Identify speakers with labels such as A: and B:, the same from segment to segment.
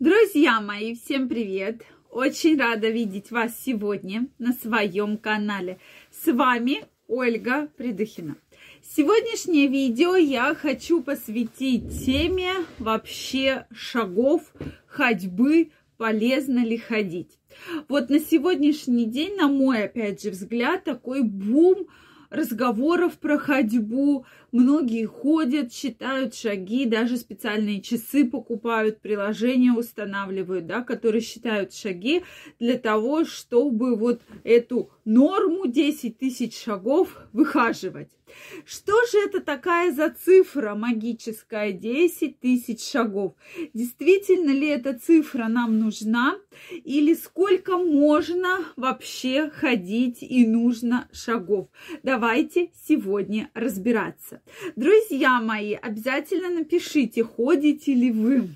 A: Друзья мои, всем привет! Очень рада видеть вас сегодня на своем канале. С вами Ольга Придыхина. Сегодняшнее видео я хочу посвятить теме вообще шагов ходьбы, полезно ли ходить. Вот на сегодняшний день, на мой, опять же, взгляд, такой бум разговоров про ходьбу. Многие ходят, считают шаги, даже специальные часы покупают, приложения устанавливают, да, которые считают шаги для того, чтобы вот эту норму 10 тысяч шагов выхаживать. Что же это такая за цифра магическая 10 тысяч шагов? Действительно ли эта цифра нам нужна? Или сколько можно вообще ходить и нужно шагов? Давайте сегодня разбираться. Друзья мои, обязательно напишите, ходите ли вы,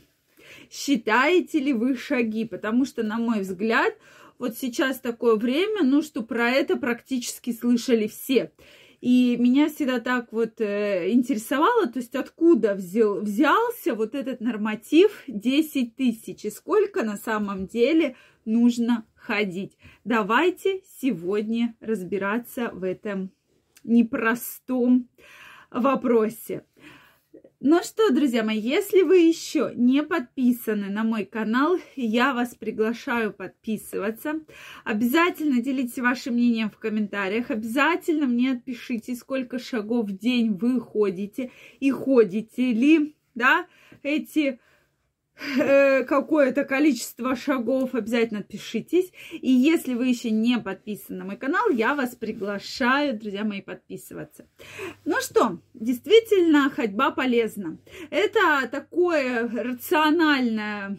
A: считаете ли вы шаги, потому что, на мой взгляд, вот сейчас такое время, ну, что про это практически слышали все. И меня всегда так вот э, интересовало, то есть откуда взял, взялся вот этот норматив 10 тысяч и сколько на самом деле нужно ходить. Давайте сегодня разбираться в этом непростом вопросе. Ну что, друзья мои, если вы еще не подписаны на мой канал, я вас приглашаю подписываться. Обязательно делитесь вашим мнением в комментариях. Обязательно мне отпишите, сколько шагов в день вы ходите и ходите ли, да, эти Э, какое-то количество шагов, обязательно подпишитесь. И если вы еще не подписаны на мой канал, я вас приглашаю, друзья мои, подписываться. Ну что, действительно, ходьба полезна. Это такое рациональное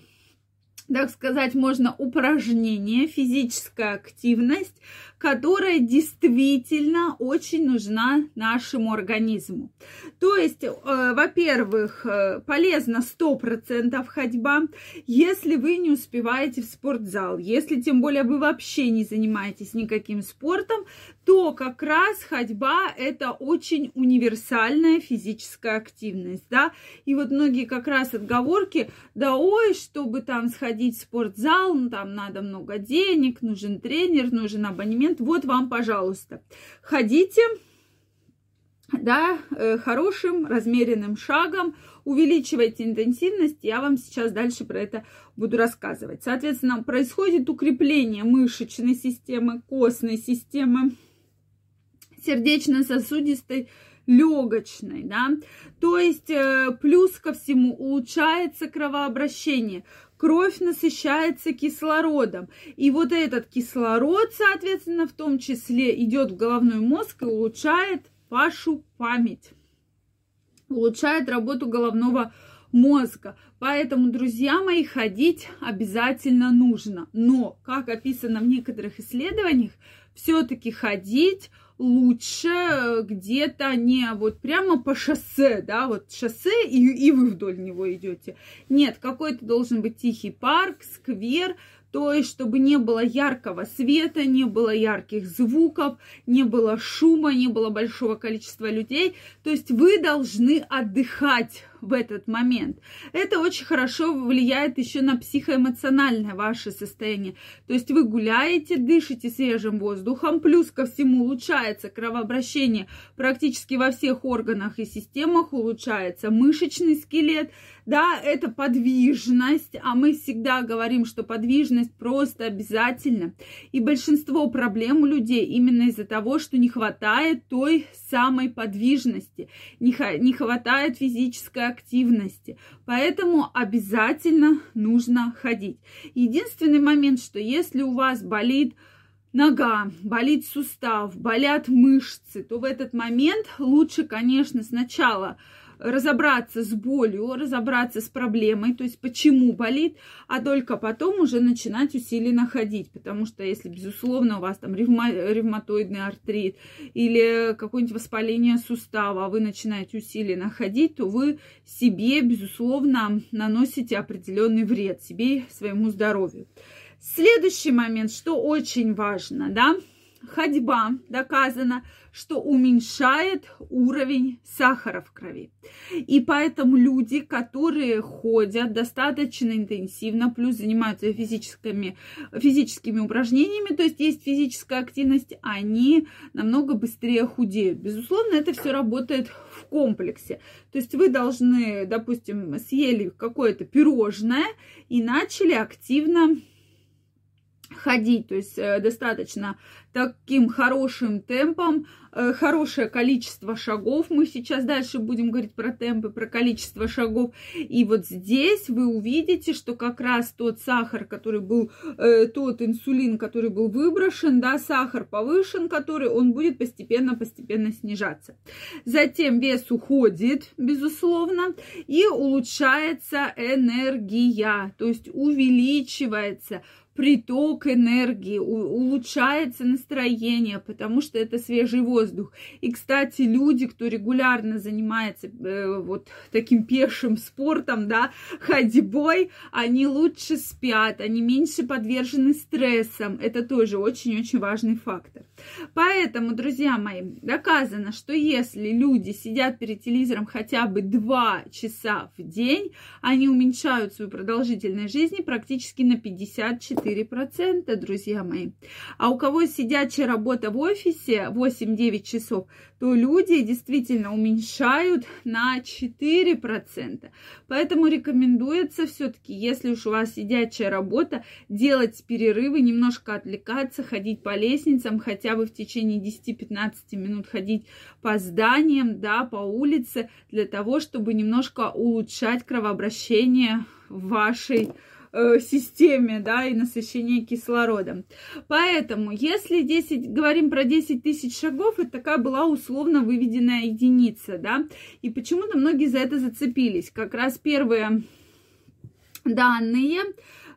A: так сказать, можно упражнение, физическая активность, которая действительно очень нужна нашему организму. То есть, э, во-первых, э, полезно 100% ходьба, если вы не успеваете в спортзал, если тем более вы вообще не занимаетесь никаким спортом, то как раз ходьба это очень универсальная физическая активность, да, и вот многие как раз отговорки, да ой, чтобы там сходить в спортзал, ну там надо много денег, нужен тренер, нужен абонемент, вот вам, пожалуйста, ходите, да, э, хорошим размеренным шагом, увеличивайте интенсивность, я вам сейчас дальше про это буду рассказывать. Соответственно, происходит укрепление мышечной системы, костной системы, сердечно-сосудистой, легочной, да, то есть э, плюс ко всему улучшается кровообращение, кровь насыщается кислородом, и вот этот кислород, соответственно, в том числе идет в головной мозг и улучшает вашу память, улучшает работу головного мозга. Поэтому, друзья мои, ходить обязательно нужно. Но, как описано в некоторых исследованиях, все-таки ходить лучше где-то не вот прямо по шоссе, да, вот шоссе, и, и вы вдоль него идете. Нет, какой-то должен быть тихий парк, сквер, то есть, чтобы не было яркого света, не было ярких звуков, не было шума, не было большого количества людей. То есть вы должны отдыхать в этот момент. Это очень хорошо влияет еще на психоэмоциональное ваше состояние. То есть вы гуляете, дышите свежим воздухом, плюс ко всему улучшается кровообращение практически во всех органах и системах, улучшается мышечный скелет, да, это подвижность, а мы всегда говорим, что подвижность просто обязательно. И большинство проблем у людей именно из-за того, что не хватает той самой подвижности, не, не хватает физической активности. Поэтому обязательно нужно ходить. Единственный момент, что если у вас болит нога, болит сустав, болят мышцы, то в этот момент лучше, конечно, сначала разобраться с болью, разобраться с проблемой, то есть почему болит, а только потом уже начинать усиленно ходить, потому что если, безусловно, у вас там ревма, ревматоидный артрит или какое-нибудь воспаление сустава, а вы начинаете усиленно ходить, то вы себе, безусловно, наносите определенный вред себе и своему здоровью. Следующий момент, что очень важно, да, ходьба доказано, что уменьшает уровень сахара в крови. И поэтому люди, которые ходят достаточно интенсивно, плюс занимаются физическими, физическими упражнениями, то есть есть физическая активность, они намного быстрее худеют. Безусловно, это все работает в комплексе. То есть вы должны, допустим, съели какое-то пирожное и начали активно ходить, то есть э, достаточно таким хорошим темпом, э, хорошее количество шагов. Мы сейчас дальше будем говорить про темпы, про количество шагов. И вот здесь вы увидите, что как раз тот сахар, который был, э, тот инсулин, который был выброшен, да, сахар повышен, который, он будет постепенно-постепенно снижаться. Затем вес уходит, безусловно, и улучшается энергия, то есть увеличивается приток энергии, улучшается настроение, потому что это свежий воздух. И, кстати, люди, кто регулярно занимается э, вот таким пешим спортом, да, ходьбой, они лучше спят, они меньше подвержены стрессам. Это тоже очень-очень важный фактор. Поэтому, друзья мои, доказано, что если люди сидят перед телевизором хотя бы 2 часа в день, они уменьшают свою продолжительность жизни практически на 54 4%, друзья мои. А у кого сидячая работа в офисе 8-9 часов, то люди действительно уменьшают на 4%. Поэтому рекомендуется все-таки, если уж у вас сидячая работа, делать перерывы, немножко отвлекаться, ходить по лестницам, хотя бы в течение 10-15 минут ходить по зданиям, да, по улице, для того, чтобы немножко улучшать кровообращение в вашей э, системе, да, и насыщение кислородом. Поэтому, если 10, говорим про 10 тысяч шагов, это такая была условно выведенная единица, да, и почему-то многие за это зацепились. Как раз первые данные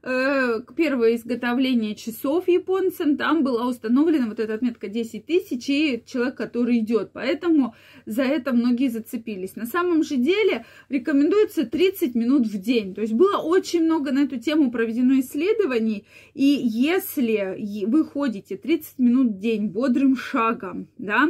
A: первое изготовление часов японцам, там была установлена вот эта отметка 10 тысяч и человек, который идет. Поэтому за это многие зацепились. На самом же деле рекомендуется 30 минут в день. То есть было очень много на эту тему проведено исследований. И если вы ходите 30 минут в день бодрым шагом, да,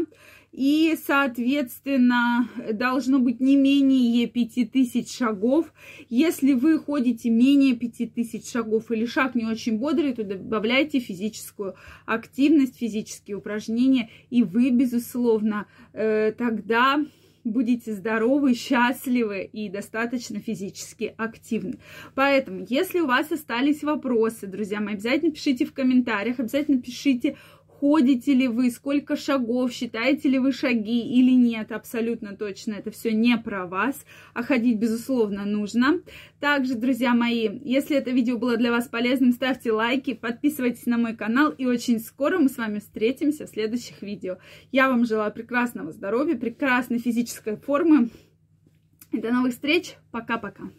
A: и, соответственно, должно быть не менее 5000 шагов. Если вы ходите менее 5000 шагов или шаг не очень бодрый, то добавляйте физическую активность, физические упражнения, и вы, безусловно, э, тогда будете здоровы, счастливы и достаточно физически активны. Поэтому, если у вас остались вопросы, друзья мои, обязательно пишите в комментариях, обязательно пишите ходите ли вы, сколько шагов, считаете ли вы шаги или нет, абсолютно точно это все не про вас, а ходить, безусловно, нужно. Также, друзья мои, если это видео было для вас полезным, ставьте лайки, подписывайтесь на мой канал, и очень скоро мы с вами встретимся в следующих видео. Я вам желаю прекрасного здоровья, прекрасной физической формы. И до новых встреч. Пока-пока.